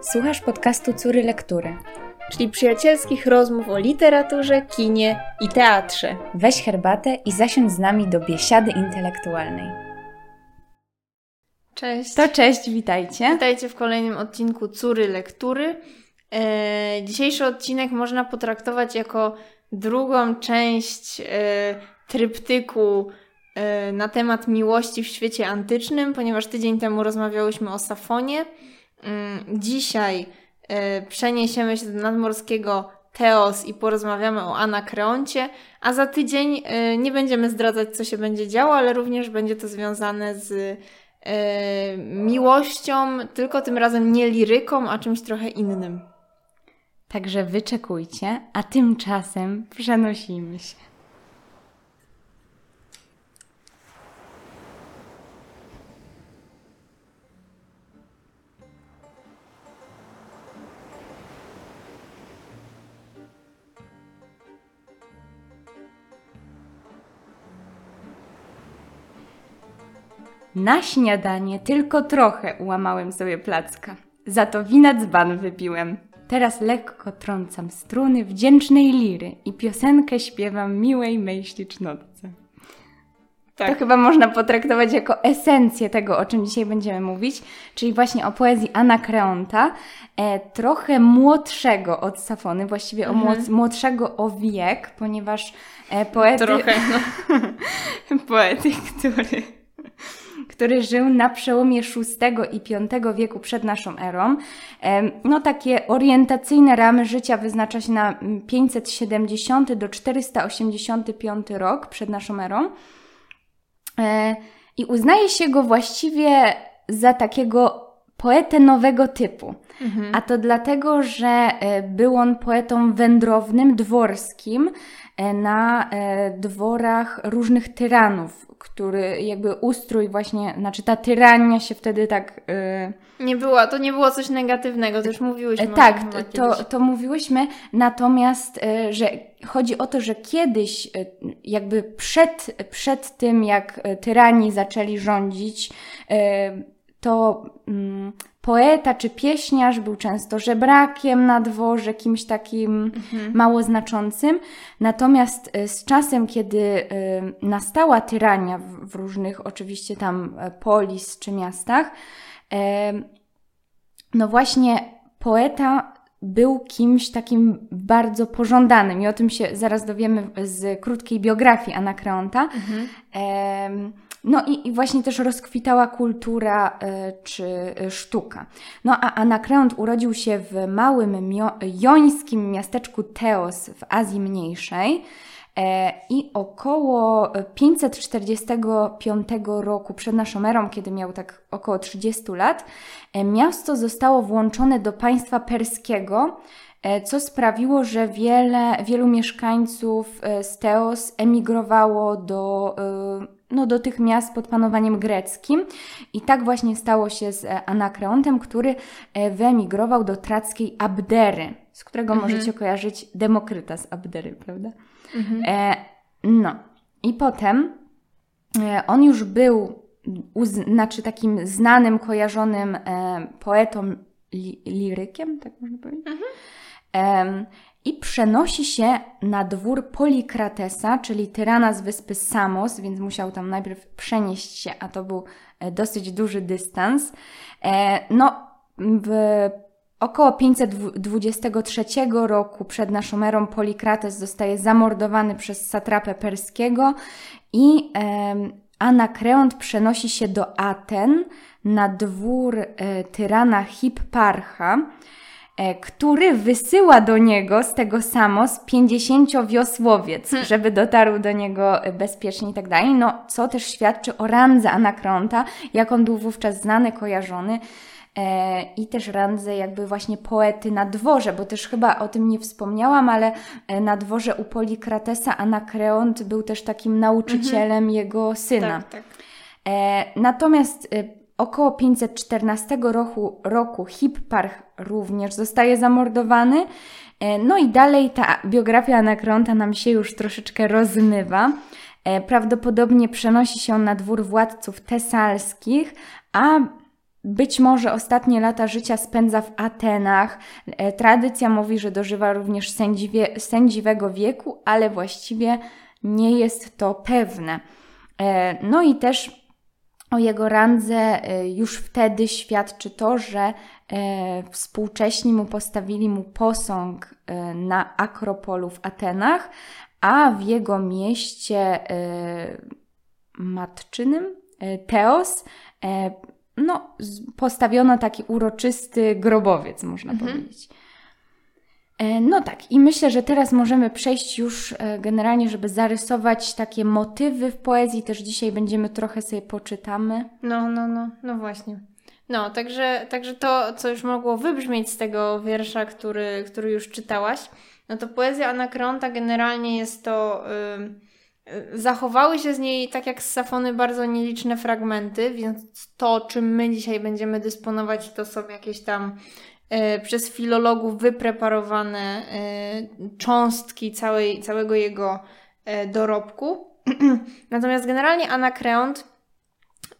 Słuchasz podcastu Córy Lektury, czyli przyjacielskich rozmów o literaturze, kinie i teatrze. Weź herbatę i zasiądź z nami do biesiady intelektualnej. Cześć. To cześć, witajcie. Witajcie w kolejnym odcinku Córy Lektury. E, dzisiejszy odcinek można potraktować jako drugą część e, tryptyku e, na temat miłości w świecie antycznym, ponieważ tydzień temu rozmawiałyśmy o Safonie. Mm, dzisiaj e, przeniesiemy się do nadmorskiego Teos i porozmawiamy o Anakreoncie, a za tydzień e, nie będziemy zdradzać, co się będzie działo, ale również będzie to związane z e, miłością, tylko tym razem nie liryką, a czymś trochę innym. Także wyczekujcie, a tymczasem przenosimy się. Na śniadanie tylko trochę ułamałem sobie placka. Za to wina dzban wypiłem. Teraz lekko trącam struny wdzięcznej liry i piosenkę śpiewam miłej mej ślicznotce. Tak. To chyba można potraktować jako esencję tego, o czym dzisiaj będziemy mówić, czyli właśnie o poezji Anakreonta, e, trochę młodszego od Safony, właściwie o młod- młodszego o wiek, ponieważ e, poety... Trochę, no. poety, który, który żył na przełomie VI i V wieku przed naszą erą. No takie orientacyjne ramy życia wyznacza się na mm, 570 do 485 rok przed naszą erą. E, I uznaje się go właściwie za takiego poetę nowego typu. A to dlatego, że e, był on poetą wędrownym, dworskim e, na dworach różnych tyranów, który jakby ustrój właśnie, znaczy ta tyrania się wtedy tak... e, Nie było, to nie było coś negatywnego, to już mówiłyśmy. E, o Tak, to, to mówiłyśmy, natomiast, e, że chodzi o to, że kiedyś, e, jakby przed, przed tym, jak e, tyrani zaczęli rządzić, to mm, poeta czy pieśniarz był często żebrakiem na dworze, kimś takim mało znaczącym. Natomiast e, z czasem, kiedy e, nastała tyrania w, różnych oczywiście tam e, polis czy miastach, no właśnie poeta był kimś takim bardzo pożądanym i o tym się zaraz dowiemy z krótkiej biografii Anakreonta. Em, No i, i właśnie też rozkwitała kultura e, czy e, sztuka. No a Anakreont urodził się w małym jońskim miasteczku Teos w Azji Mniejszej. E, I około 545 roku przed naszą erą, kiedy miał tak około 30 lat, miasto zostało włączone do państwa perskiego, co sprawiło, że wiele, wielu mieszkańców e, z Teos emigrowało do, e, no, do tych miast pod panowaniem greckim. I tak właśnie stało się z e, Anakreontem, który e, wyemigrował do trackiej Abdery, z którego możecie kojarzyć Demokryta z Abdery, prawda? E, no. I potem e, on już był uz- znaczy takim znanym, kojarzonym e, poetą, li- lirykiem, tak można powiedzieć. Em, I przenosi się na dwór Polikratesa, czyli tyrana z wyspy Samos, więc musiał tam najpierw przenieść się, a to był e, dosyć duży dystans. E, no, w około 523 roku przed naszą erą Polikrates zostaje zamordowany przez satrapę perskiego i Anakreont przenosi się do Aten na dwór e, tyrana Hipparcha, który wysyła do niego z tego Samos 50-wiosłowiec, żeby dotarł do niego e, bezpiecznie i tak dalej. No, co też świadczy o randze Anakreonta, jak on był wówczas znany, kojarzony. E, I też randze jakby właśnie poety na dworze, bo też chyba o tym nie wspomniałam, ale e, na dworze u Polikratesa Anakreont był też takim nauczycielem jego syna. Tak, tak. E, natomiast e, około 514 roku, roku Hipparch również zostaje zamordowany. E, no i dalej ta biografia Anakreonta nam się już troszeczkę rozmywa. E, prawdopodobnie przenosi się on na dwór władców tesalskich, a być może ostatnie lata życia spędza w Atenach. E, tradycja mówi, że dożywa również sędziwie, sędziwego wieku, ale właściwie nie jest to pewne. No i też o jego randze już wtedy świadczy to, że współcześni mu postawili mu posąg na Akropolu w Atenach, a w jego mieście matczynym, Teos, no, postawiono taki uroczysty grobowiec, można mhm. powiedzieć. E, no tak, i myślę, że teraz możemy przejść już e, generalnie, żeby zarysować takie motywy w poezji. Też dzisiaj będziemy trochę sobie poczytamy. No, no, no, no właśnie. No, także, także to, co już mogło wybrzmieć z tego wiersza, który, który już czytałaś, no to poezja Anakronta generalnie jest to. Yy Zachowały się z niej, tak jak z Safony, bardzo nieliczne fragmenty, więc to, czym my dzisiaj będziemy dysponować, to są jakieś tam przez filologów wypreparowane e, cząstki całej, całego jego e, dorobku. Natomiast generalnie Anakreont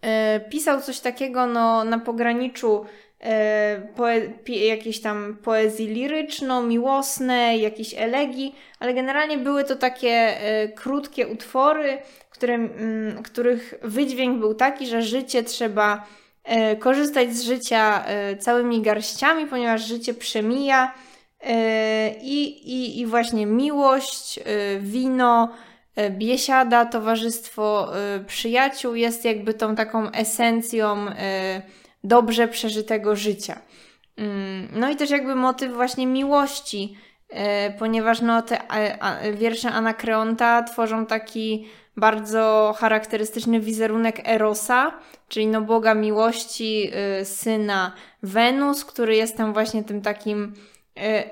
e, pisał coś takiego no, na pograniczu E, poe- jakieś tam poezji liryczno-miłosnej, jakiejś elegii, ale generalnie były to takie e, krótkie utwory, które, mm, których wydźwięk był taki, że życie trzeba e, korzystać z życia całymi garściami, ponieważ życie przemija i, i, i właśnie miłość, wino, biesiada, towarzystwo przyjaciół jest jakby tą taką esencją dobrze przeżytego życia. Mm, no i też jakby motyw właśnie miłości, e, ponieważ no te wiersze Anakreonta tworzą taki bardzo charakterystyczny wizerunek Erosa, czyli no Boga miłości, y, syna Wenus, który jest tam właśnie tym takim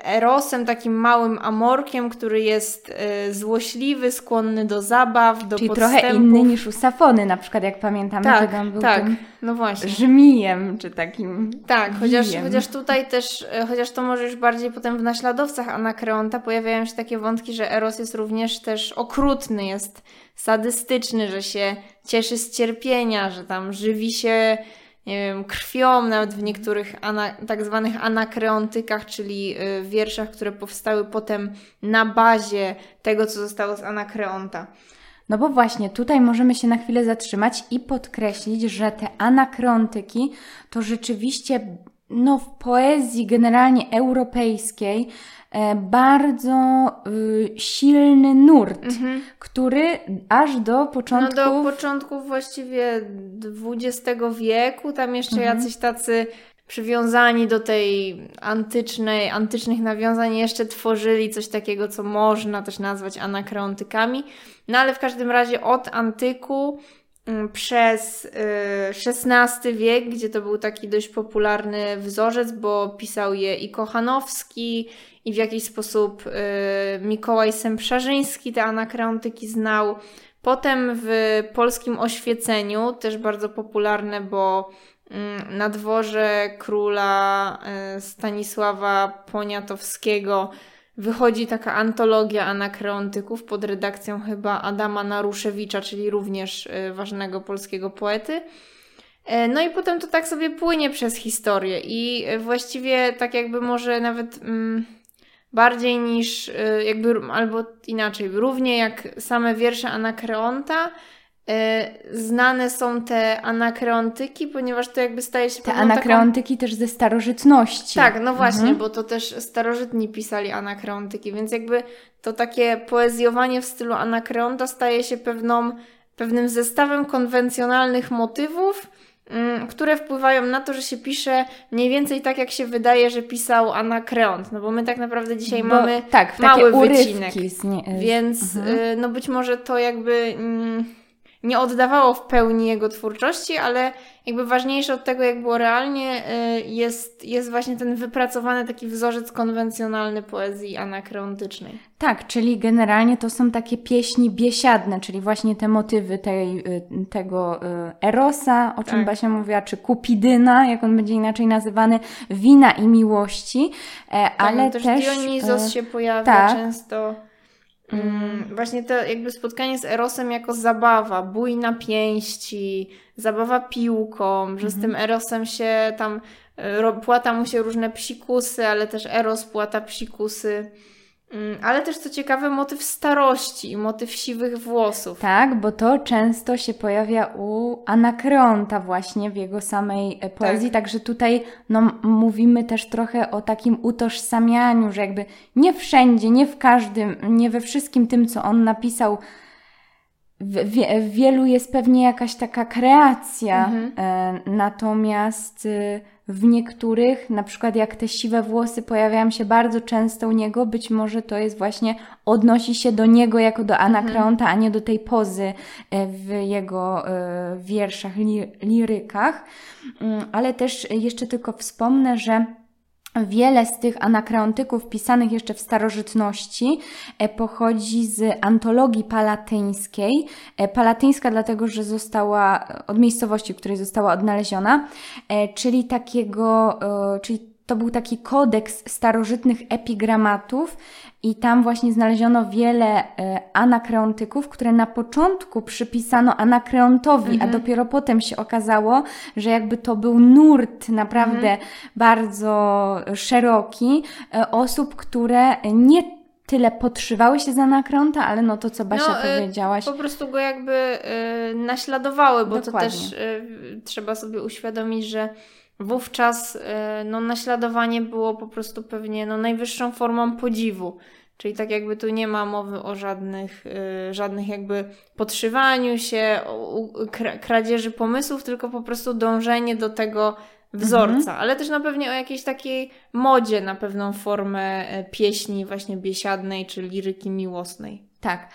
Erosem, takim małym amorkiem, który jest e, złośliwy, skłonny do zabaw, do Czyli podstępów. trochę inny niż u Safony na przykład, jak pamiętamy, tak, że on był tak, tym no właśnie. żmijem, czy takim Tak, chociaż, chociaż tutaj też, e, chociaż to może już bardziej potem w naśladowcach Anakreonta pojawiają się takie wątki, że Eros jest również też okrutny, jest sadystyczny, że się cieszy z cierpienia, że tam żywi się nie wiem, krwią, nawet w niektórych ana, tak zwanych anakreontykach, czyli y, wierszach, które powstały potem na bazie tego, co zostało z anakreonta. No bo właśnie tutaj możemy się na chwilę zatrzymać i podkreślić, że te anakreontyki to rzeczywiście no, w poezji generalnie europejskiej bardzo y, silny nurt, mhm. który aż do początku. No do początku właściwie XX wieku, tam jeszcze mhm. jacyś tacy przywiązani do tej antycznej, antycznych nawiązań jeszcze tworzyli coś takiego, co można też nazwać anakreontykami. No ale w każdym razie od antyku przez XVI y, wiek, gdzie to był taki dość popularny wzorzec, bo pisał je i Kochanowski, i w jakiś sposób y, Mikołaj Semprzarzyński te anakreontyki znał. Potem w polskim oświeceniu, też bardzo popularne, bo y, na dworze króla y, Stanisława Poniatowskiego wychodzi taka antologia anakreontyków pod redakcją chyba Adama Naruszewicza, czyli również y, ważnego polskiego poety. E, no i potem to tak sobie płynie przez historię i właściwie tak jakby może nawet... Mm, bardziej niż y, jakby, albo inaczej, równie jak same wiersze Anakreonta, znane są te anakreontyki, ponieważ to jakby staje się Te anakreontyki taką... też ze starożytności. Tak, no właśnie, mhm. bo to też starożytni pisali anakreontyki, więc jakby to takie poezjowanie w stylu anakreonta staje się pewną, pewnym zestawem konwencjonalnych motywów, Mm, które wpływają na to, że się pisze mniej więcej tak, jak się wydaje, że pisał Anakreont. No bo my tak naprawdę dzisiaj bo, mamy tak, mały wycinek. Nie, więc mhm. y, no być może to jakby mm, nie oddawało w pełni jego twórczości, ale jakby ważniejsze od tego, jak było realnie, y, jest, jest właśnie ten wypracowany taki wzorzec konwencjonalny poezji anakreontycznej. Tak, czyli generalnie to są takie pieśni biesiadne, czyli właśnie te motywy tej, y, tego y, Erosa, o czym tak. Basia mówiła, czy Kupidyna, jak on będzie inaczej nazywany, wina i miłości, e, tak, ale też... też Dionizos się pojawia tak. często. Mm, właśnie to jakby spotkanie z Erosem jako zabawa, bój na pięści, zabawa piłką, że z tym Erosem się tam e, płata mu się różne psikusy, ale też Eros płata psikusy. Mm, ale też co ciekawe, motyw starości i motyw siwych włosów. Tak, bo to często się pojawia u Anakreonta właśnie w jego samej e, poezji, tak. także tutaj no, mówimy też trochę o takim utożsamianiu, że jakby nie wszędzie, nie w każdym, nie we wszystkim tym, co on napisał, w, w wielu jest pewnie jakaś taka kreacja, mhm. e, natomiast y, w niektórych, na przykład jak te siwe włosy pojawiają się bardzo często u niego, być może to jest właśnie, odnosi się do niego jako do Anakreonta, mhm. a nie do tej pozy e, w jego e, wierszach, lirykach. Mm, ale też jeszcze tylko wspomnę, że Wiele z tych anakreontyków pisanych jeszcze w starożytności e, pochodzi z antologii palatyńskiej. E, palatyńska dlatego, że została od miejscowości, w której została odnaleziona, e, czyli takiego, czyli to był taki kodeks starożytnych epigramatów i tam właśnie znaleziono wiele e, anakreontyków, które na początku przypisano anakreontowi, mhm. a dopiero potem się okazało, że jakby to był nurt naprawdę mhm. bardzo szeroki e, osób, które nie tyle podszywały się za Anakreonta, ale no to, co Basia no, powiedziałaś. Po prostu go jakby y, naśladowały, bo Dokładnie. to też y, trzeba sobie uświadomić, że wówczas y, no, naśladowanie było po prostu pewnie no, najwyższą formą podziwu. Czyli tak jakby tu nie ma mowy o żadnych, y, żadnych jakby podszywaniu się, kradzieży pomysłów, tylko po prostu dążenie do tego wzorca, mhm. ale też na pewno o jakiejś takiej modzie na pewną formę e, pieśni właśnie biesiadnej czy liryki miłosnej. Tak.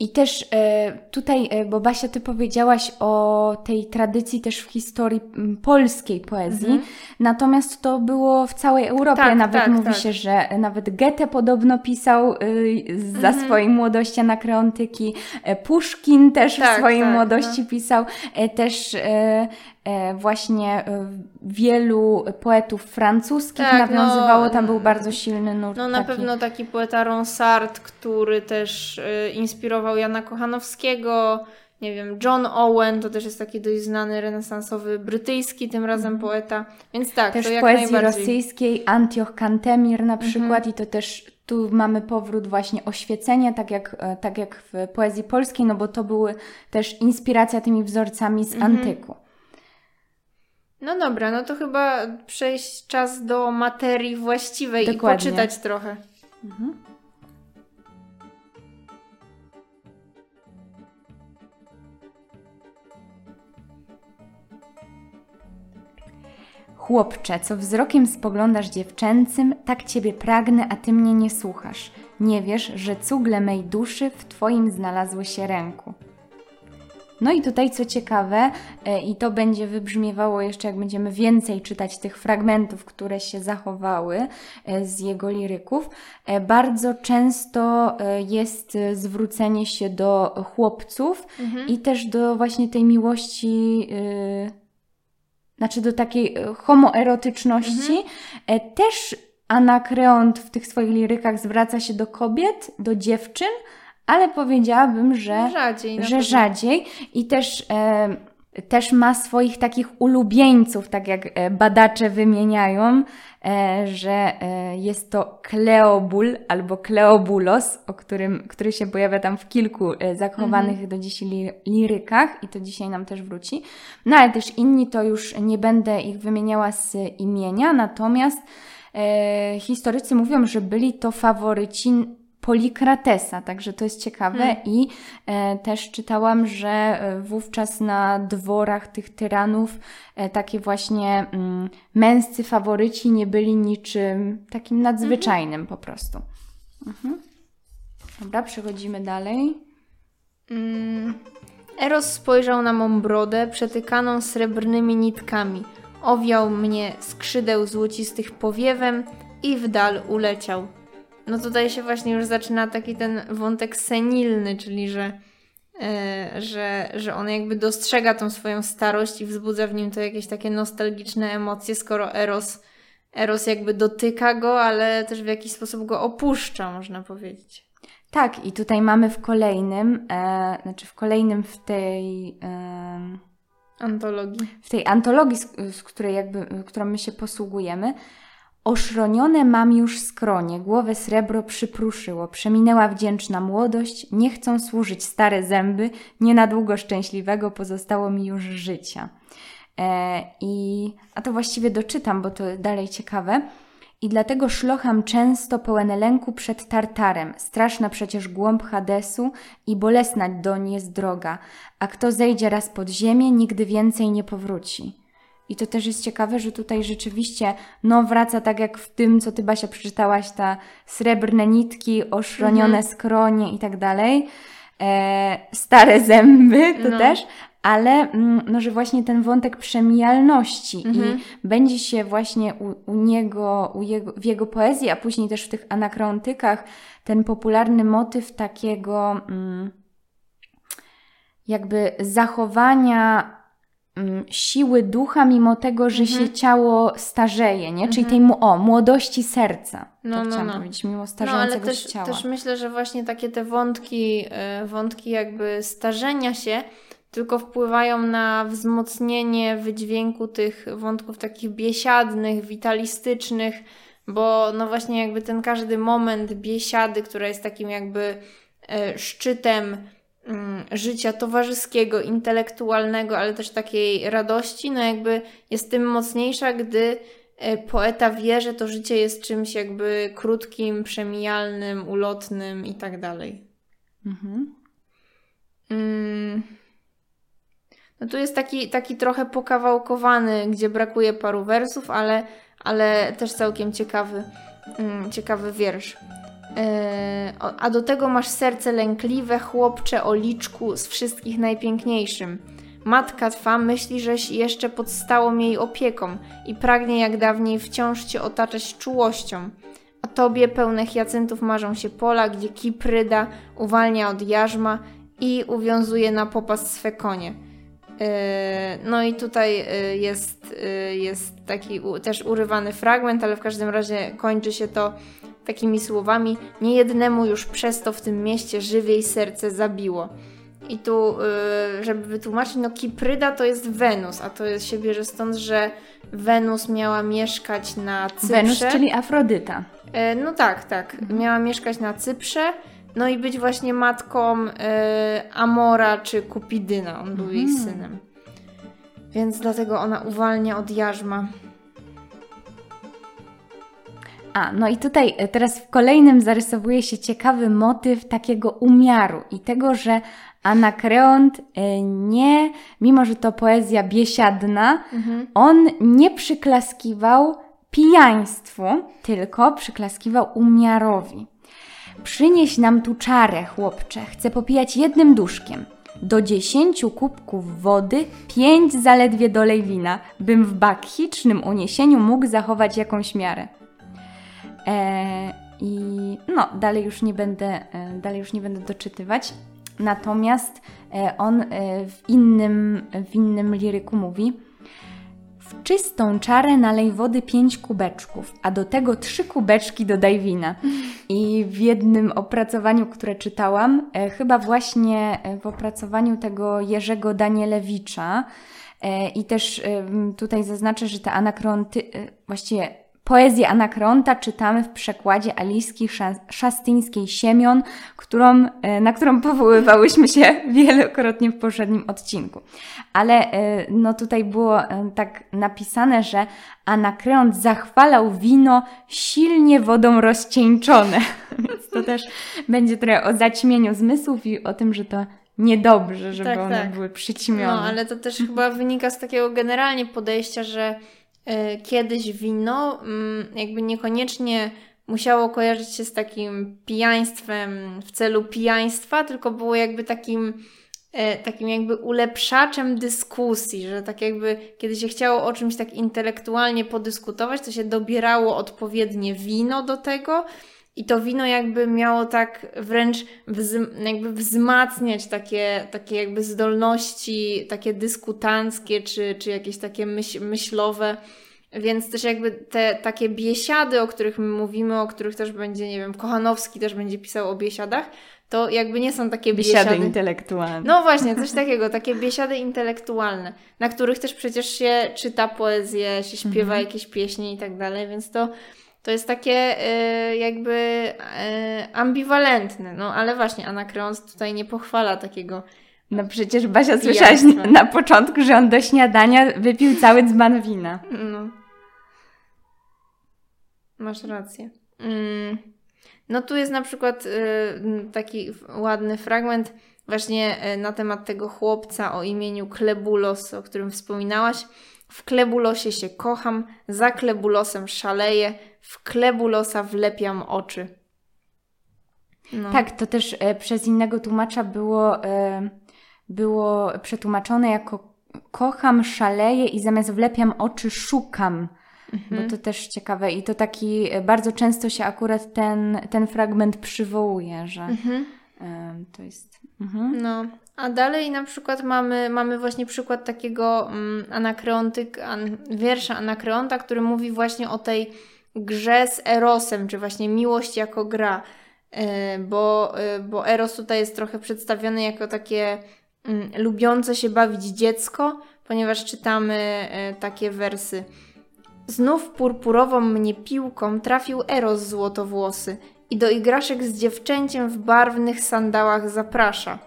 I też e, tutaj, e, bo Basia, ty powiedziałaś o tej tradycji też w historii polskiej poezji, mhm. natomiast to było w całej Europie. Tak, nawet tak, mówi tak. się, że nawet Goethe podobno pisał y, za mhm. swojej młodości anakreontyki, e, Puszkin też w tak, swojej tak, młodości no. pisał, też właśnie wielu poetów francuskich tak, nawiązywało, no, tam był bardzo silny nurt. No na taki. pewno taki poeta Ronsard, który też e, Jana Kochanowskiego, nie wiem, John Owen, to też jest taki dość znany renesansowy brytyjski tym razem mm. poeta, więc tak, też to jak poezji najbardziej. rosyjskiej, Antioch Kantemir na mhm. przykład -hmm. i to też tu mamy powrót właśnie oświecenia, tak jak, tak jak w poezji polskiej, no bo to były też inspiracja tymi wzorcami z -hmm. antyku. No dobra, no to chyba przejść czas do materii właściwej Dokładnie. i poczytać trochę. Mhm. Chłopcze, co wzrokiem spoglądasz dziewczęcym, tak ciebie pragnę, a ty mnie nie słuchasz. Nie wiesz, że cugle mej duszy w twoim znalazły się ręku. No i tutaj co ciekawe, e, i to będzie wybrzmiewało jeszcze, jak będziemy więcej czytać tych fragmentów, które się zachowały e, z jego liryków, e, bardzo często jest zwrócenie się do chłopców mhm. i też do właśnie tej miłości znaczy do takiej homoerotyczności. Mhm. Też Anakreont w tych swoich lirykach zwraca się do kobiet, do dziewczyn, ale powiedziałabym, że rzadziej. Że rzadziej. I też, e, też ma swoich takich ulubieńców, tak jak e, badacze wymieniają, e, że e, jest to Kleobul albo Kleobulos, o którym, który się pojawia tam w kilku zachowanych mhm. do dziś li, lirykach i to dzisiaj nam też wróci. No ale też inni to już nie będę ich wymieniała z imienia, natomiast historycy mówią, że byli to faworyci Polikratesa, także to jest ciekawe hmm. i e, też czytałam, że e, wówczas na dworach tych tyranów e, takie właśnie mm, męscy faworyci nie byli niczym takim nadzwyczajnym po prostu. Mhm. Dobra, przechodzimy dalej. Mm. Eros spojrzał na mą brodę przetykaną srebrnymi nitkami. Owiał mnie skrzydeł złocistych powiewem i w dal uleciał. No tutaj się właśnie już zaczyna taki ten wątek senilny, czyli że, yy, że, że on jakby dostrzega tą swoją starość i wzbudza w nim to jakieś takie nostalgiczne emocje, skoro Eros, Eros jakby dotyka go, ale też w jakiś sposób go opuszcza, można powiedzieć. Tak, i tutaj mamy w kolejnym, e, znaczy w kolejnym w tej. E, antologii. W tej antologii, z, z której jakby, którą my się posługujemy, Oszronione mam już skronie, głowę srebro przypruszyło, przeminęła wdzięczna młodość, nie chcą służyć stare zęby, nie na długo szczęśliwego pozostało mi już życia. E, I, a to właściwie doczytam, bo to dalej ciekawe. I dlatego szlocham często pełen lęku przed Tartarem, straszna przecież głąb Hadesu i bolesna doń jest droga, a kto zejdzie raz pod ziemię, nigdy więcej nie powróci. I to też jest ciekawe, że tutaj rzeczywiście, no wraca tak jak w tym, co ty Basia przeczytałaś, ta srebrne nitki, oszronione mhm. skronie i tak dalej. E, stare zęby to no. też, ale mm, no, że właśnie ten wątek przemijalności mhm. i będzie się właśnie u, u niego, u jego, w jego poezji, a później też w tych anakrontykach ten popularny motyw takiego mm, jakby zachowania siły ducha, mimo tego, że mhm. się ciało starzeje, nie? Czyli mhm. tej o, młodości serca. No, to no, chciałam no. powiedzieć, mimo starzejącego no, ale też, się ciała. też myślę, że właśnie takie te wątki, y, wątki jakby starzenia się tylko wpływają na wzmocnienie wydźwięku tych wątków takich biesiadnych, witalistycznych, bo no właśnie jakby ten każdy moment biesiady, która jest takim jakby e, szczytem mm, życia towarzyskiego, intelektualnego, ale też takiej radości, no jakby jest tym mocniejsza, gdy e, poeta wie, że to życie jest czymś jakby krótkim, przemijalnym, ulotnym i tak dalej. Mhm. Mm. No tu jest taki, taki trochę pokawałkowany, gdzie brakuje paru wersów, ale, ale też całkiem ciekawy, mm, ciekawy wiersz. E, a do tego masz serce lękliwe, chłopcze o liczku z wszystkich najpiękniejszym. Matka twa myśli, żeś jeszcze pod stałą jej opieką i pragnie jak dawniej wciąż cię otaczać czułością. A tobie pełne hiacyntów marzą się pola, gdzie kipryda uwalnia od jarzma i uwiązuje na popas swe konie. E, no i tutaj e, jest, e, jest taki też urywany fragment, ale w każdym razie kończy się to takimi słowami: Niejednemu już przez to w tym mieście żywiej serce zabiło. I tu, żeby wytłumaczyć, no Kipryda to jest Wenus, a to jest się bierze stąd, że Wenus miała mieszkać na Cyprze. Wenus, czyli Afrodyta. No tak, tak. Mhm. Miała mieszkać na Cyprze no i być właśnie matką y, Amora czy Kupidyna. On był mhm. jej synem. Więc dlatego ona uwalnia od jarzma. A, no i tutaj e, teraz w kolejnym zarysowuje się ciekawy motyw takiego umiaru i tego, że Anakreont e, nie, mimo że to poezja biesiadna, mhm. on nie przyklaskiwał pijaństwu, tylko przyklaskiwał umiarowi. Przynieś nam tu czarę, chłopcze, chcę popijać jednym duszkiem. Do dziesięciu kubków wody pięć zaledwie dolej wina, bym w bakchicznym uniesieniu mógł zachować jakąś miarę. E, I no, dalej już nie będę, e, dalej już nie będę doczytywać. Natomiast e, on e, w innym, w innym liryku mówi: w czystą czarę nalej wody pięć kubeczków, a do tego trzy kubeczki dodaj wina. I w jednym opracowaniu, które czytałam, e, chyba właśnie e, w opracowaniu tego Jerzego Danielewicza, e, i też tutaj zaznaczę, że te anakronty, właściwie Poezję Anakronta czytamy w przekładzie Aliski Szastyńskiej Siemion, którą, e, na którą powoływałyśmy się wielokrotnie w poprzednim odcinku. Ale e, no tutaj było e, tak napisane, że Anakront zachwalał wino silnie wodą rozcieńczone. Więc to też będzie trochę o zaćmieniu zmysłów i o tym, że to niedobrze, żeby tak, one tak. były przyćmione. No, ale to też chyba wynika z takiego generalnie podejścia, że kiedyś wino mm, jakby niekoniecznie musiało kojarzyć się z takim pijaństwem w celu pijaństwa, tylko było jakby takim e, takim jakby ulepszaczem dyskusji, że tak jakby kiedy się chciało o czymś tak intelektualnie podyskutować, to się dobierało odpowiednie wino do tego i to wino jakby miało tak wręcz wzm jakby wzmacniać takie, takie jakby zdolności takie dyskutanckie, czy, czy jakieś takie myśl myślowe Więc też jakby te takie biesiady, o których my mówimy, o których też będzie, nie wiem, Kochanowski też będzie pisał o biesiadach, to jakby nie są takie biesiady, Biesiady intelektualne. No właśnie, coś takiego, takie biesiady intelektualne, na których też przecież się czyta poezję, się śpiewa Mhm. jakieś pieśni i tak dalej, więc to, to jest takie y, jakby y, ambiwalentne. No ale właśnie, Anakreons tutaj nie pochwala takiego. No przecież Basia słyszałaś Pijaństwa. na początku, że on do śniadania wypił cały dzban wina. No. Masz rację. Mm. No tu jest na przykład y, taki ładny fragment właśnie y, na temat tego chłopca o imieniu Klebulos, o którym wspominałaś. W Klebulosie się kocham, za Klebulosem szaleję, w Klebulosa wlepiam oczy. No. Tak, to też e, przez innego tłumacza było, e, było przetłumaczone jako kocham, szaleję i zamiast wlepiam oczy szukam. Mhm. Bo to też ciekawe i to taki, e, bardzo często się akurat ten, ten fragment przywołuje, że Mhm. e, to jest... Mhm. No, a dalej na przykład mamy, mamy właśnie przykład takiego mm, anakreontyk, an, wiersza Anakreonta, który mówi właśnie o tej grze z Erosem, czy właśnie miłość jako gra. E, bo, e, bo Eros tutaj jest trochę przedstawiony jako takie mm, lubiące się bawić dziecko, ponieważ czytamy e, takie wersy. Znów purpurową mnie piłką trafił Eros złotowłosy i do igraszek z dziewczęciem w barwnych sandałach zaprasza.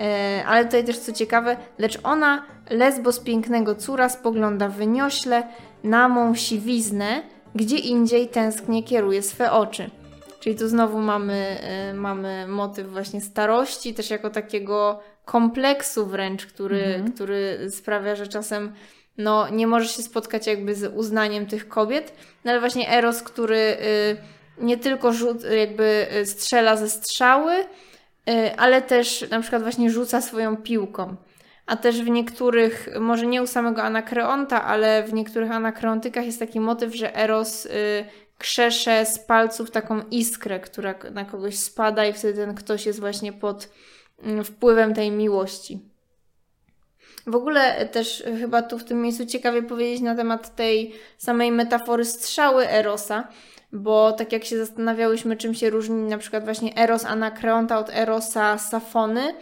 E, ale tutaj też co ciekawe, lecz ona, lesbos pięknego córa, spogląda wyniośle na mą siwiznę, gdzie indziej tęsknie kieruje swe oczy. Czyli tu znowu mamy, e, mamy motyw właśnie starości, też jako takiego kompleksu wręcz, który, Mhm. który sprawia, że czasem no, nie możesz się spotkać jakby z uznaniem tych kobiet, no ale właśnie Eros, który y, nie tylko rzut, jakby y, strzela ze strzały, ale też na przykład właśnie rzuca swoją piłką. A też w niektórych, może nie u samego Anakreonta, ale w niektórych Anakreontykach jest taki motyw, że Eros y, krzesze z palców taką iskrę, która na kogoś spada i wtedy ten ktoś jest właśnie pod mm, wpływem tej miłości. W ogóle też chyba tu w tym miejscu ciekawie powiedzieć na temat tej samej metafory strzały Erosa, bo tak jak się zastanawiałyśmy, czym się różni na przykład właśnie Eros Anakreonta od Erosa Safony,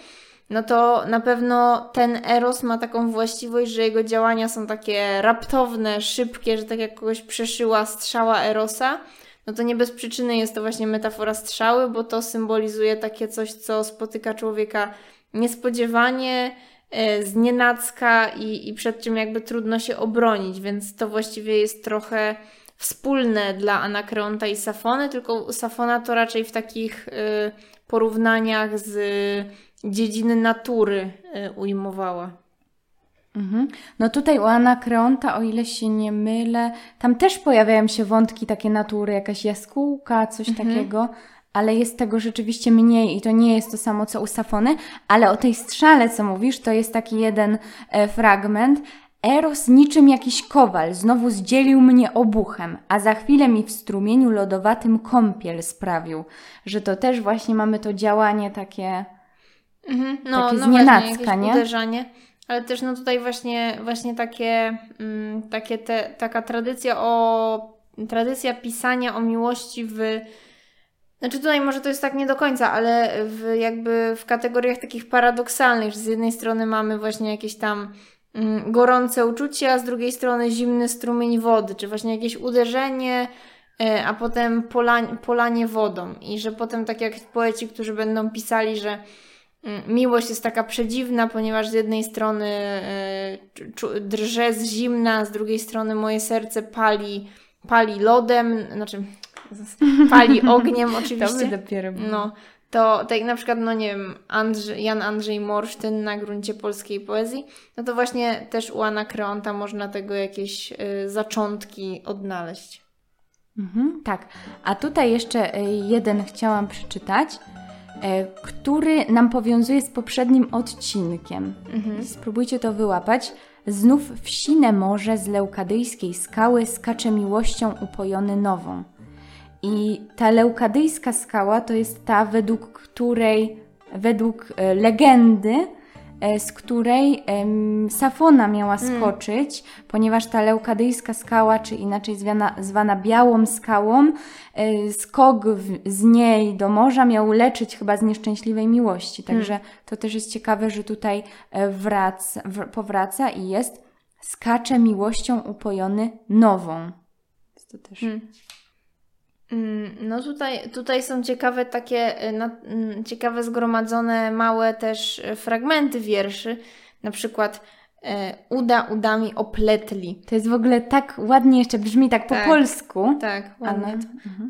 no to na pewno ten Eros ma taką właściwość, że jego działania są takie raptowne, szybkie, że tak jak kogoś przeszyła strzała Erosa, no to nie bez przyczyny jest to właśnie metafora strzały, bo to symbolizuje takie coś, co spotyka człowieka niespodziewanie, e, znienacka i, i przed czym jakby trudno się obronić, więc to właściwie jest trochę wspólne dla Anakreonta i Safony, tylko Safona to raczej w takich y, porównaniach z dziedziny natury y, ujmowała. Mhm. No tutaj u Anakreonta, o ile się nie mylę, tam też pojawiają się wątki takie natury, jakaś jaskółka, coś Mhm. takiego, ale jest tego rzeczywiście mniej i to nie jest to samo co u Safony, ale o tej strzale, co mówisz, to jest taki jeden e, fragment. Eros niczym jakiś kowal znowu zdzielił mnie obuchem, a za chwilę mi w strumieniu lodowatym kąpiel sprawił, że to też właśnie mamy to działanie takie... Mhm. No, Takie no znienacka, nie? uderzanie. Ale też no tutaj właśnie, właśnie takie, mm, takie te, taka tradycja o tradycja pisania o miłości w znaczy tutaj może to jest tak nie do końca, ale w jakby w kategoriach takich paradoksalnych, że z jednej strony mamy właśnie jakieś tam gorące uczucie, a z drugiej strony zimny strumień wody, czy właśnie jakieś uderzenie, e, a potem polanie, polanie wodą. I że potem tak jak poeci, którzy będą pisali, że Mm, Miłość jest taka przedziwna, ponieważ z jednej strony e, drże z zimna, z drugiej strony moje serce pali, pali lodem, znaczy pali ogniem oczywiście. dopiero No, to tak na przykład, no nie wiem, Andrzej, Jan Andrzej Morsztyn na gruncie polskiej poezji, no to właśnie też u Anakreonta można tego jakieś y, zaczątki odnaleźć. Mhm, tak. A tutaj jeszcze e, jeden chciałam przeczytać, e, który nam powiązuje z poprzednim odcinkiem. Mhm. Spróbujcie to wyłapać. Znów w sine morze z leukadyjskiej skały skacze miłością upojony nową. I ta leukadyjska skała to jest ta, według której, według e, legendy, e, z której em, Safona miała skoczyć, ponieważ ta leukadyjska skała, czy inaczej zwana, zwana białą skałą, e, skok w, z niej do morza miał leczyć chyba z nieszczęśliwej miłości. Także to też jest ciekawe, że tutaj wraca, w, powraca i jest skacze miłością upojony nową. To też... Mm, No tutaj, tutaj są ciekawe takie, y, mm, ciekawe zgromadzone małe też y, fragmenty wierszy. Na przykład e, uda udami opletli. To jest w ogóle tak ładnie jeszcze brzmi, tak po Tak. polsku. Tak, ładnie. Ale...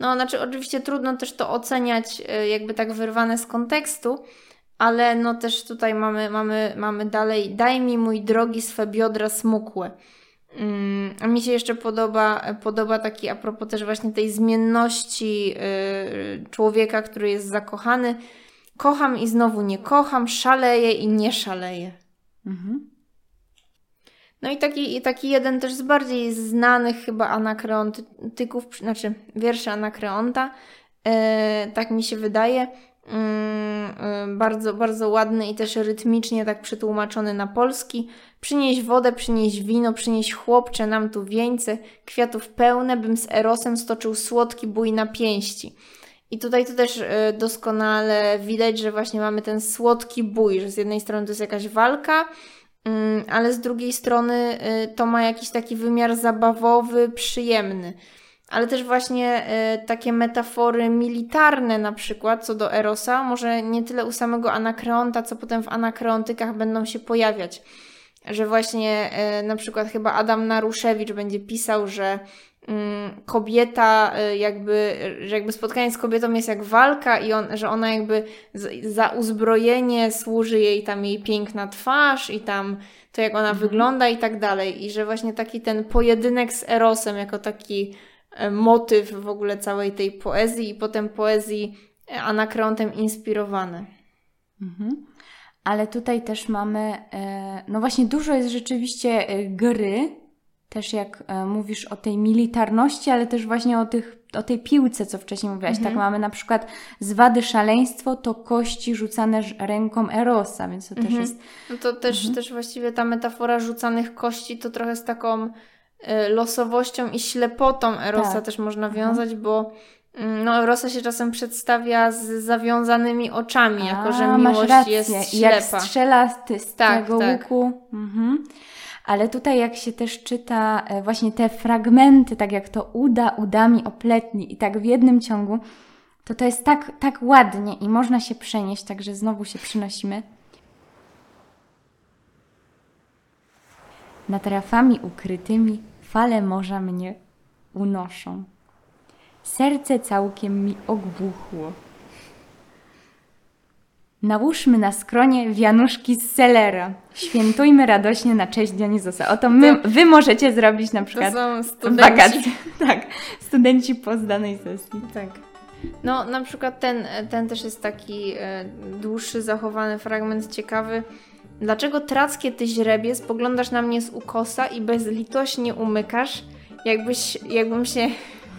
No, znaczy oczywiście trudno też to oceniać e, jakby tak wyrwane z kontekstu, ale no też tutaj mamy, mamy, mamy dalej daj mi mój drogi swe biodra smukłe. Mm, A mi się jeszcze podoba, podoba taki a propos też właśnie tej zmienności y, człowieka, który jest zakochany. Kocham i znowu nie kocham, szaleję i nie szaleję. Mhm. No i taki, taki jeden też z bardziej znanych chyba anakreontyków, znaczy wierszy Anakreonta, e, tak mi się wydaje. Mm, e, bardzo, bardzo ładny i też rytmicznie tak przetłumaczony na polski. Przynieś wodę, przynieś wino, przynieś chłopcze nam tu wieńce, kwiatów pełne, bym z Erosem stoczył słodki bój na pięści. I tutaj to też e, doskonale widać, że właśnie mamy ten słodki bój, że z jednej strony to jest jakaś walka, Mm, ale z drugiej strony y, to ma jakiś taki wymiar zabawowy, przyjemny. Ale też właśnie y, takie metafory militarne na przykład co do Erosa, może nie tyle u samego Anakreonta, co potem w Anakreontykach będą się pojawiać. Że właśnie y, na przykład chyba Adam Naruszewicz będzie pisał, że mm, kobieta y, jakby, że jakby spotkanie z kobietą jest jak walka i on, że ona jakby z, za uzbrojenie służy jej tam jej piękna twarz i tam to jak ona wygląda i tak dalej i że właśnie taki ten pojedynek z Erosem jako taki motyw w ogóle całej tej poezji i potem poezji e, Anakreontem inspirowany. Mhm. Ale tutaj też mamy, e, no właśnie dużo jest rzeczywiście e, gry, też jak e, mówisz o tej militarności, ale też właśnie o, tych, o tej piłce, co wcześniej mówiłaś. Mhm. Tak mamy na przykład z wady szaleństwo to kości rzucane ręką Erosa, więc to też Mhm. jest... No to też, też właściwie ta metafora rzucanych kości to trochę z taką e, losowością i ślepotą Erosa Tak. też można wiązać, bo mm, no, Erosa się czasem przedstawia z zawiązanymi oczami, jako że A, miłość rację. jest I Jak ślepa. strzela z, z Tak, tego tak. łuku. Mhm. Ale tutaj jak się też czyta e, właśnie te fragmenty, tak jak to uda udami opletni i tak w jednym ciągu, to to jest tak, tak ładnie i można się przenieść, także znowu się przynosimy. Nad rafami ukrytymi fale morza mnie unoszą. Serce całkiem mi ogłuchło. Nałóżmy na skronie wianuszki z selera. Świętujmy radośnie na cześć Dionizosa. Oto my, wy możecie zrobić na To przykład są w studenci. wakacje. Tak, studenci po zdanej sesji. Tak. No, na przykład ten, ten też jest taki e, dłuższy, zachowany fragment ciekawy. Dlaczego trackie ty źrebie spoglądasz na mnie z ukosa i bezlitośnie umykasz, jakbyś, jakbym się,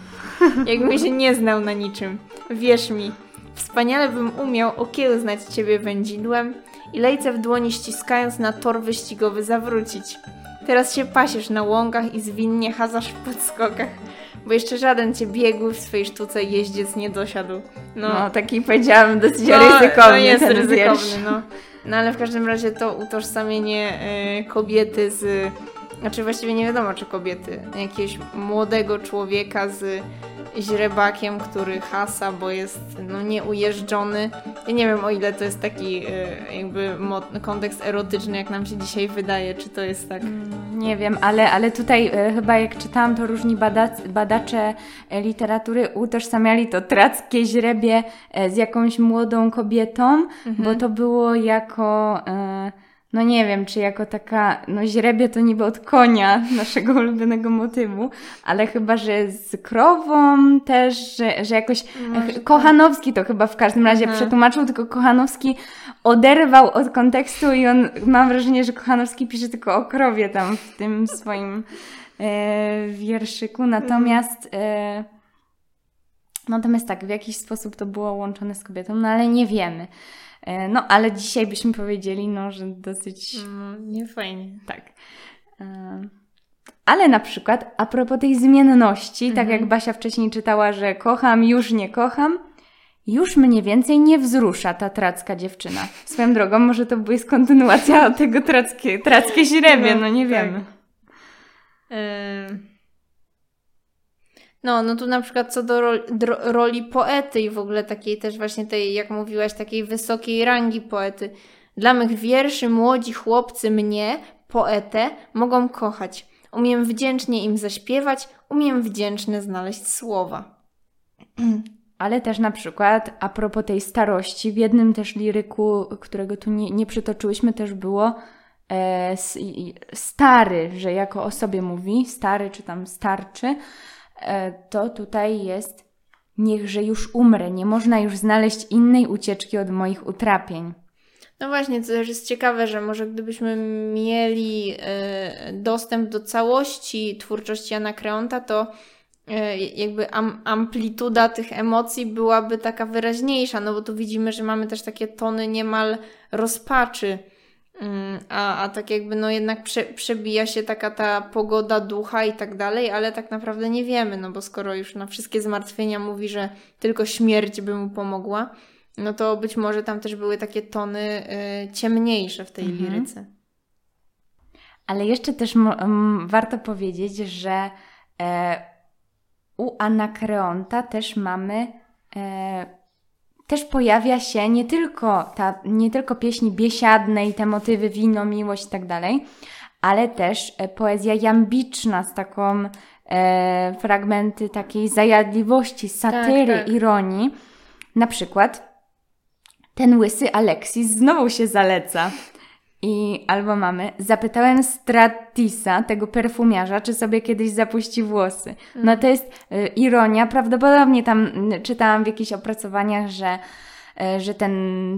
jakbym się nie znał na niczym. Wierz mi, wspaniale bym umiał okiełznać ciebie wędzidłem i lejce w dłoni ściskając na tor wyścigowy zawrócić. Teraz się pasiesz na łąkach i zwinnie chazasz w podskokach, bo jeszcze żaden cię biegły w swej sztuce jeździec nie dosiadł. No, taki powiedziałam dosyć No, ryzykowny to jest ten ryzykowny, wiersz. no. No ale w każdym razie to utożsamienie e, kobiety z... Znaczy właściwie nie wiadomo, czy kobiety. Jakiegoś młodego człowieka z źrebakiem, który hasa, bo jest no, nieujeżdżony. Ja nie wiem, o ile to jest taki e, jakby kontekst erotyczny, jak nam się dzisiaj wydaje, czy to jest tak... Nie wiem, ale, ale tutaj e, chyba jak czytałam, to różni badac, badacze e, literatury utożsamiali to trackie źrebie z jakąś młodą kobietą, bo to było jako, e, no nie wiem, czy jako taka, no źrebie to niby od konia, naszego ulubionego motywu, ale chyba, że z krową też, że, że jakoś Może e, Kochanowski to chyba w każdym razie Aha. przetłumaczył, tylko Kochanowski oderwał od kontekstu i on, mam wrażenie, że Kochanowski pisze tylko o krowie tam w tym swoim e, wierszyku. Natomiast e, Natomiast tak, w jakiś sposób to było łączone z kobietą, no ale nie wiemy. E, no, ale dzisiaj byśmy powiedzieli, no, że dosyć. No, nie fajnie. Tak. E, ale na przykład a propos tej zmienności, tak Mhm. jak Basia wcześniej czytała, że kocham, już nie kocham, już mniej więcej nie wzrusza ta tracka dziewczyna. Swoją drogą, może to jest kontynuacja tego trackie, trackie źrebie, no nie tak. wiemy. Ym. No, no tu na przykład co do roli, roli poety i w ogóle takiej też właśnie tej, jak mówiłaś, takiej wysokiej rangi poety. Dla mych wierszy młodzi chłopcy mnie, poetę, mogą kochać. Umiem wdzięcznie im zaśpiewać, umiem wdzięczne znaleźć słowa. Ale też na przykład a propos tej starości, w jednym też liryku, którego tu nie, nie przytoczyłyśmy, też było e, stary, że jako o sobie mówi, stary czy tam starczy, to tutaj jest niechże już umrę, nie można już znaleźć innej ucieczki od moich utrapień. No właśnie, to też jest ciekawe, że może gdybyśmy mieli e, dostęp do całości twórczości Anakreonta, to e, jakby am, amplituda tych emocji byłaby taka wyraźniejsza, no bo tu widzimy, że mamy też takie tony niemal rozpaczy, a, a tak jakby no jednak prze, przebija się taka ta pogoda ducha i tak dalej, ale tak naprawdę nie wiemy, no bo skoro już na wszystkie zmartwienia mówi, że tylko śmierć by mu pomogła, no to być może tam też były takie tony y, ciemniejsze w tej Mhm. liryce. Ale jeszcze też warto powiedzieć, że e, u Anakreonta też mamy, e, też pojawia się nie tylko, ta, nie tylko pieśni biesiadne i te motywy wino, miłość i tak dalej, ale też e, poezja jambiczna z taką e, fragmenty takiej zajadliwości, satyry, tak. ironii. Na przykład ten łysy Aleksis znowu się zaleca. I albo mamy, zapytałem Stratisa, tego perfumiarza, czy sobie kiedyś zapuści włosy. No to jest y, ironia. Prawdopodobnie tam y, czytałam w jakichś opracowaniach, że, y, że ten,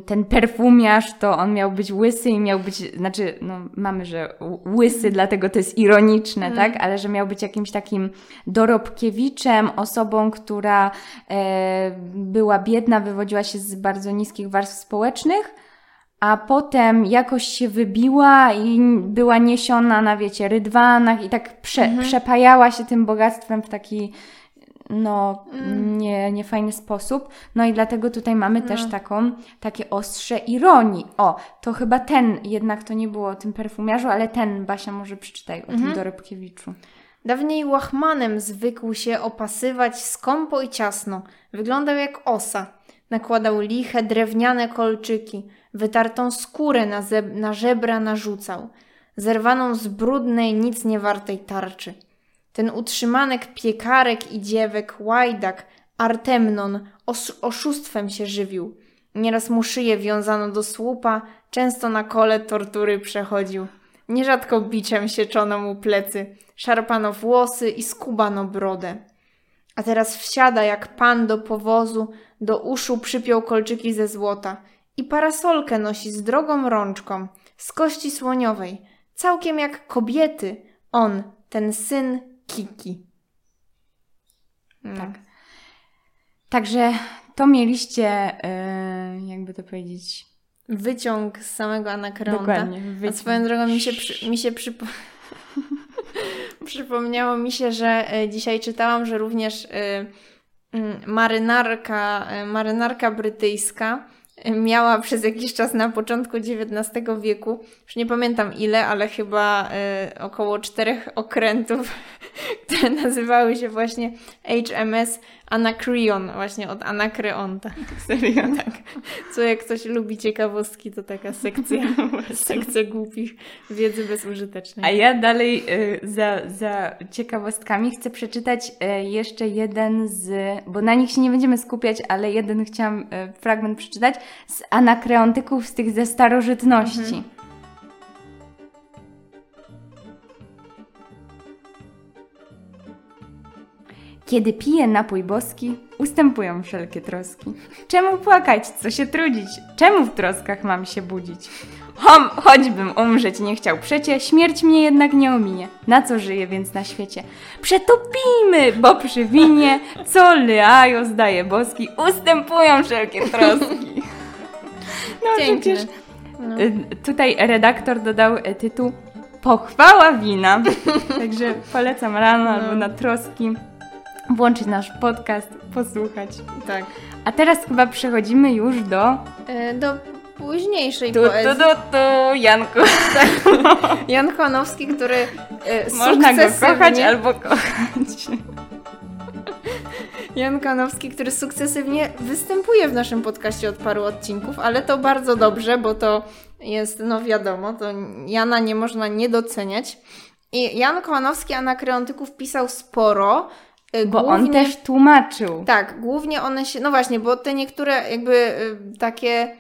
ten perfumiarz to on miał być łysy i miał być, znaczy, no mamy, że łysy, dlatego to jest ironiczne, tak? Ale że miał być jakimś takim dorobkiewiczem, osobą, która e, była biedna, wywodziła się z bardzo niskich warstw społecznych a potem jakoś się wybiła i była niesiona na, wiecie, rydwanach i tak prze, przepajała się tym bogactwem w taki, no, nie, niefajny sposób. No i dlatego tutaj mamy też taką, takie ostrze ironii. O, to chyba ten, jednak to nie było o tym perfumiarzu, ale ten, Basia, może przeczytaj o tym Dorobkiewiczu. Dawniej łachmanem zwykł się opasywać skąpo i ciasno. Wyglądał jak osa. Nakładał liche, drewniane kolczyki. Wytartą skórę na, zeb- na żebra narzucał. Zerwaną z brudnej, nic nie wartej tarczy. Ten utrzymanek piekarek i dziewek, łajdak, Artemnon, os- oszustwem się żywił. Nieraz mu szyję wiązano do słupa, często na kole tortury przechodził. Nierzadko biczem sieczono mu plecy, szarpano włosy i skubano brodę. A teraz wsiada jak pan do powozu, do uszu przypiął kolczyki ze złota i parasolkę nosi z drogą rączką, z kości słoniowej, całkiem jak kobiety, on, ten syn Kiki. No. Tak. Także to mieliście, e, jakby to powiedzieć, Wyciąg z samego Anakreonta. dokładnie. A wyciąg. swoją drogą mi się, przy, mi się przypo... przypomniało mi się, że e, dzisiaj czytałam, że również e, mm, marynarka, e, marynarka brytyjska miała przez jakiś czas na początku XIX wieku, już nie pamiętam ile, ale chyba około czterech okrętów, które nazywały się właśnie HMS Anacreon, właśnie od Anakreonta. Serio? Tak. Co jak ktoś lubi ciekawostki, to taka sekcja, sekcja głupich wiedzy bezużytecznej. A ja dalej y, za, za ciekawostkami chcę przeczytać y, jeszcze jeden z, bo na nich się nie będziemy skupiać, ale jeden chciałam y, fragment przeczytać z anakreontyków z tych ze starożytności. Kiedy piję napój boski, ustępują wszelkie troski. Czemu płakać, co się trudzić? Czemu w troskach mam się budzić? Hom, choćbym umrzeć nie chciał przecie, śmierć mnie jednak nie ominie. Na co żyję więc na świecie? Przetopimy, bo przy winie, co Leajo zdaje boski, ustępują wszelkie troski. No Piękne. przecież No. y, tutaj redaktor dodał y, tytuł Pochwała wina. Także polecam rano No. albo na troski włączyć nasz podcast, posłuchać. Tak. A teraz chyba przechodzimy już do E, do późniejszej tu, tu, poezji. tu, tu, Janku. Jan Konowski, który e, Można go sukcesywnie... kochać albo kochać. Jan Kanowski, który sukcesywnie występuje w naszym podcaście od paru odcinków, ale to bardzo dobrze, bo to jest, no wiadomo, to Jana nie można nie doceniać. I Jan Konowski anakreontyków pisał sporo. Y, Bo głównie, on też tłumaczył. Tak, głównie one się, no właśnie, bo te niektóre jakby y, takie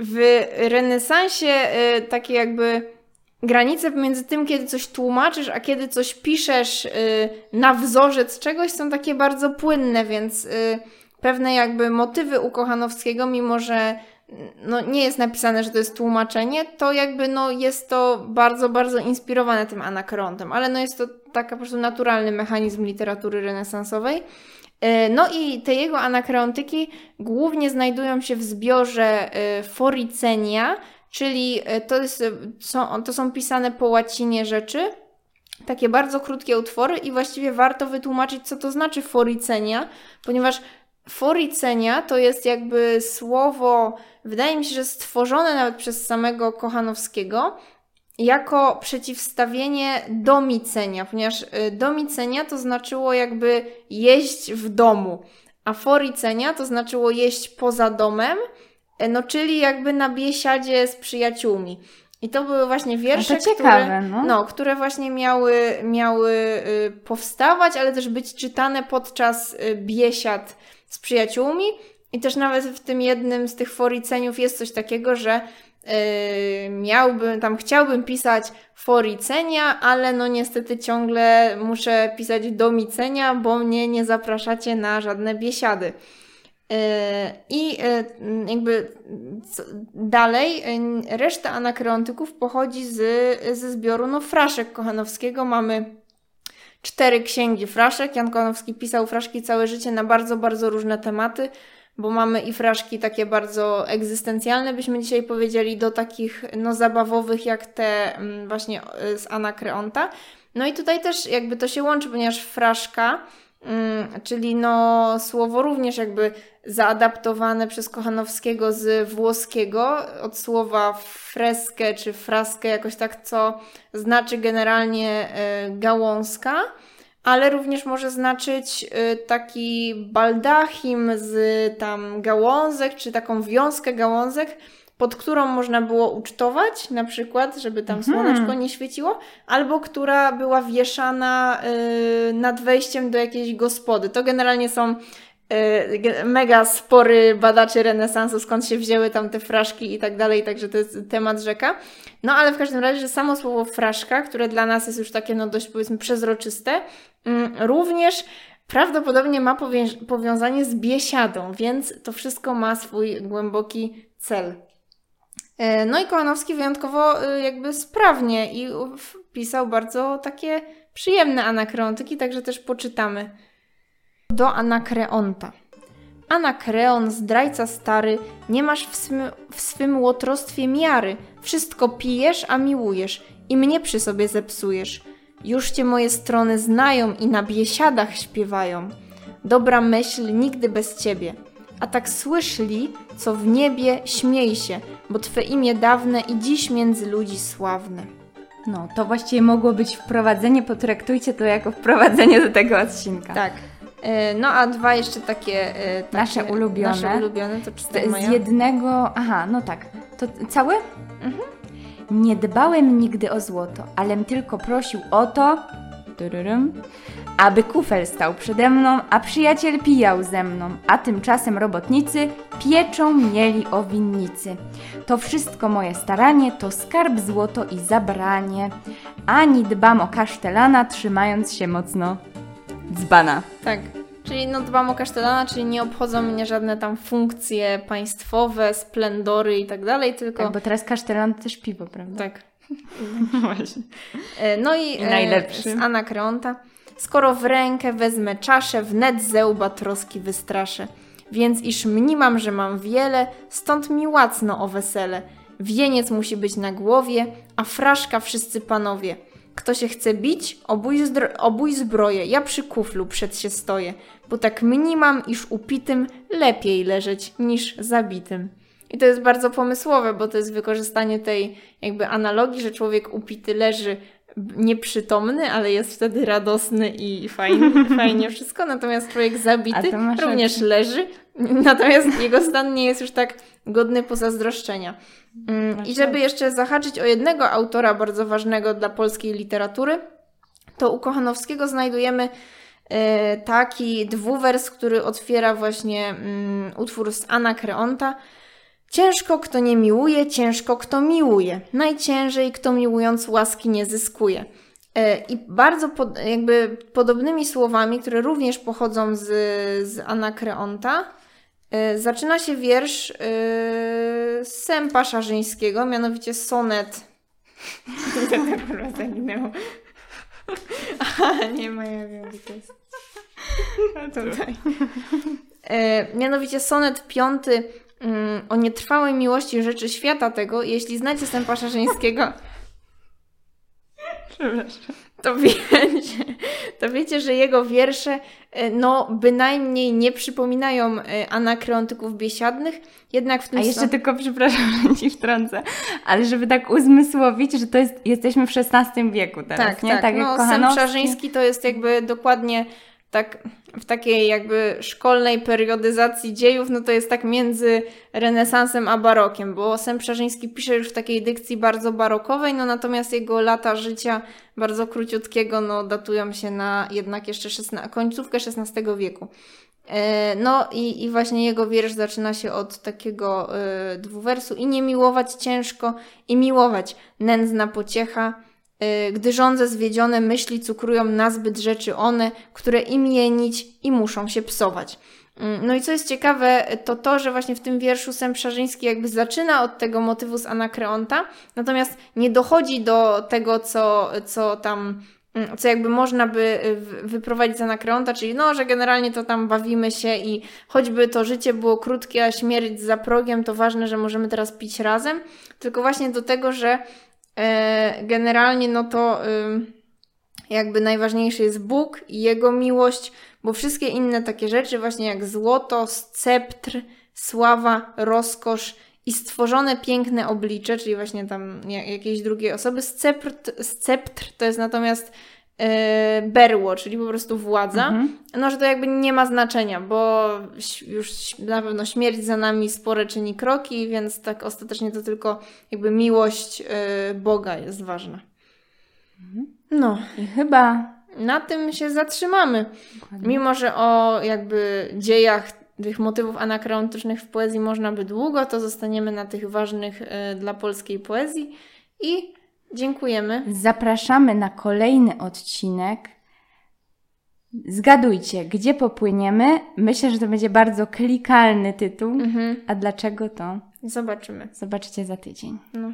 w renesansie y, takie jakby granice pomiędzy tym, kiedy coś tłumaczysz, a kiedy coś piszesz na wzorzec czegoś, są takie bardzo płynne, więc pewne jakby motywy u Kochanowskiego, mimo że no, nie jest napisane, że to jest tłumaczenie, to jakby no, jest to bardzo, bardzo inspirowane tym anakrontem, ale no, jest to taka po prostu naturalny mechanizm literatury renesansowej. E, No i te jego anakreontyki głównie znajdują się w zbiorze e, Foricenia, czyli e, to, jest, są, to są pisane po łacinie rzeczy, takie bardzo krótkie utwory i właściwie warto wytłumaczyć, co to znaczy foricenia, ponieważ foricenia to jest jakby słowo, wydaje mi się, że stworzone nawet przez samego Kochanowskiego, jako przeciwstawienie domicenia, ponieważ y, domicenia to znaczyło jakby jeść w domu, a foricenia to znaczyło jeść poza domem, y, no czyli jakby na biesiadzie z przyjaciółmi. I to były właśnie No wiersze, to ciekawe, które, no. no, które właśnie miały, miały y, powstawać, ale też być czytane podczas y, biesiad z przyjaciółmi. I też nawet w tym jednym z tych foriceniów jest coś takiego, że Yy, miałbym, tam chciałbym pisać foricenia, ale no niestety ciągle muszę pisać domicenia, bo mnie nie zapraszacie na żadne biesiady. Yy, I yy, jakby dalej, reszta anakreontyków pochodzi z, ze zbioru no, fraszek Kochanowskiego. Mamy cztery księgi fraszek. Jan Kochanowski pisał fraszki całe życie na bardzo, bardzo różne tematy bo mamy i fraszki takie bardzo egzystencjalne, byśmy dzisiaj powiedzieli, do takich no zabawowych jak te mm, właśnie y, z Anakreonta. No i tutaj też jakby to się łączy, ponieważ fraszka, mm, czyli no słowo również jakby zaadaptowane przez Kochanowskiego z włoskiego od słowa freskę czy fraskę, jakoś tak, co znaczy generalnie y, gałązka ale również może znaczyć y, taki baldachim z tam gałązek, czy taką wiązkę gałązek, pod którą można było ucztować, na przykład, żeby tam Mhm. słoneczko nie świeciło, albo która była wieszana y, nad wejściem do jakiejś gospody. To generalnie są mega spory badaczy renesansu, skąd się wzięły tam te fraszki i tak dalej, także to jest temat rzeka. No ale w każdym razie, że samo słowo fraszka, które dla nas jest już takie no dość powiedzmy przezroczyste, mm, również prawdopodobnie ma powię- powiązanie z biesiadą, więc to wszystko ma swój głęboki cel. E, No i Kochanowski wyjątkowo y, jakby sprawnie i wpisał bardzo takie przyjemne anakreontyki, także też poczytamy. Do Anakreonta. Anakreon, zdrajca stary, nie masz w swym, w swym łotrostwie miary. Wszystko pijesz, a miłujesz i mnie przy sobie zepsujesz. Już cię moje strony znają i na biesiadach śpiewają. Dobra myśl nigdy bez ciebie. A tak słyszli, co w niebie, śmiej się, bo twe imię dawne i dziś między ludzi sławne. No, to właściwie mogło być wprowadzenie, potraktujcie to jako wprowadzenie do tego odcinka. Tak. E, No a dwa jeszcze takie, e, takie Nasze ulubione. Nasze ulubione to Z, z jednego. Aha, no tak. To cały? Mhm. Nie dbałem nigdy o złoto, alem tylko prosił o to, tururym, aby kufel stał przede mną, a przyjaciel pijał ze mną, a tymczasem robotnicy pieczą mieli o winnicy. To wszystko moje staranie, to skarb złoto i zabranie, ani dbam o kasztelana, trzymając się mocno dzbana. Tak. Czyli no dbam o kasztelana, czyli nie obchodzą mnie żadne tam funkcje państwowe, splendory i tak dalej, tylko... Tak, bo teraz kasztelan to też piwo, prawda? Tak. Właśnie. E, No i, I najlepszy. z Anakreonta. Skoro w rękę wezmę czaszę, wnet zełba troski wystraszę. Więc iż mniemam, że mam wiele, stąd mi łacno o wesele. Wieniec musi być na głowie, a fraszka wszyscy panowie. Kto się chce bić, obój, obój zbroję, ja przy kuflu przed się stoję, bo tak mniemam, iż upitym lepiej leżeć niż zabitym. I to jest bardzo pomysłowe, bo to jest wykorzystanie tej jakby analogii, że człowiek upity leży nieprzytomny, ale jest wtedy radosny i fajny, fajnie wszystko, natomiast człowiek zabity również leży, natomiast jego stan nie jest już tak godny pozazdroszczenia. Mm, I żeby rację. jeszcze zahaczyć o jednego autora bardzo ważnego dla polskiej literatury, to u Kochanowskiego znajdujemy e, taki dwuwers, który otwiera właśnie mm, utwór z Anakreonta. Ciężko kto nie miłuje, ciężko kto miłuje. Najciężej kto miłując łaski nie zyskuje. E, I bardzo pod, jakby podobnymi słowami, które również pochodzą z, z Anakreonta, zaczyna się wiersz e, Sępa Szarzyńskiego, mianowicie sonet. to kurwa zaginęło. Aha, nie ma, ja wiem, gdzie to jest. Tutaj. E, mianowicie sonet piąty mm, o nietrwałej miłości rzeczy świata tego. Jeśli znacie Sępa Szarzyńskiego, Przepraszam. to wiecie, to wiecie, że jego wiersze e, no bynajmniej nie przypominają e, anakreontyków biesiadnych, jednak w tym A jeszcze są- tylko, przepraszam, że ci wtrącę, ale żeby tak uzmysłowić, że to jest, jesteśmy w XVI wieku teraz, tak, nie? tak, jak no Sęp Kochanowski. Szarzyński to jest jakby dokładnie tak w takiej jakby szkolnej periodyzacji dziejów, no to jest tak między renesansem a barokiem, bo Sęp Szarzyński pisze już w takiej dykcji bardzo barokowej, no natomiast jego lata życia bardzo króciutkiego, no datują się na jednak jeszcze szesna- końcówkę XVI wieku. E, No i, i właśnie jego wiersz zaczyna się od takiego e, dwuwersu i nie miłować ciężko i miłować nędzna pociecha, gdy żądze zwiedzione myśli cukrują nazbyt rzeczy one, które im jenić i muszą się psować. Mm, No i co jest ciekawe, to to, że właśnie w tym wierszu Szarzyński jakby zaczyna od tego motywu z Anakreonta, natomiast nie dochodzi do tego, co, co tam Mm, co jakby można by y, wyprowadzić z Anakreonta, czyli no, że generalnie to tam bawimy się i choćby to życie było krótkie, a śmierć za progiem, to ważne, że możemy teraz pić razem, tylko właśnie do tego, że generalnie no to jakby najważniejszy jest Bóg i Jego miłość, bo wszystkie inne takie rzeczy właśnie jak złoto, sceptr, sława, rozkosz i stworzone piękne oblicze, czyli właśnie tam ja- jakiejś drugiej osoby. Sceptr, sceptr to jest natomiast e, berło, czyli po prostu władza. Mhm. No, że to jakby nie ma znaczenia, bo już na pewno śmierć za nami spore czyni kroki, więc tak ostatecznie to tylko jakby miłość e, Boga jest ważna. No, I chyba... na tym się zatrzymamy. Dokładnie. Mimo, że o jakby dziejach tych motywów anakreontycznych w poezji można by długo, to zostaniemy na tych ważnych e, dla polskiej poezji i Dziękujemy. Zapraszamy na kolejny odcinek. Zgadujcie, gdzie popłyniemy. Myślę, że to będzie bardzo klikalny tytuł. Mhm. A dlaczego to? Zobaczymy. Zobaczycie za tydzień. No.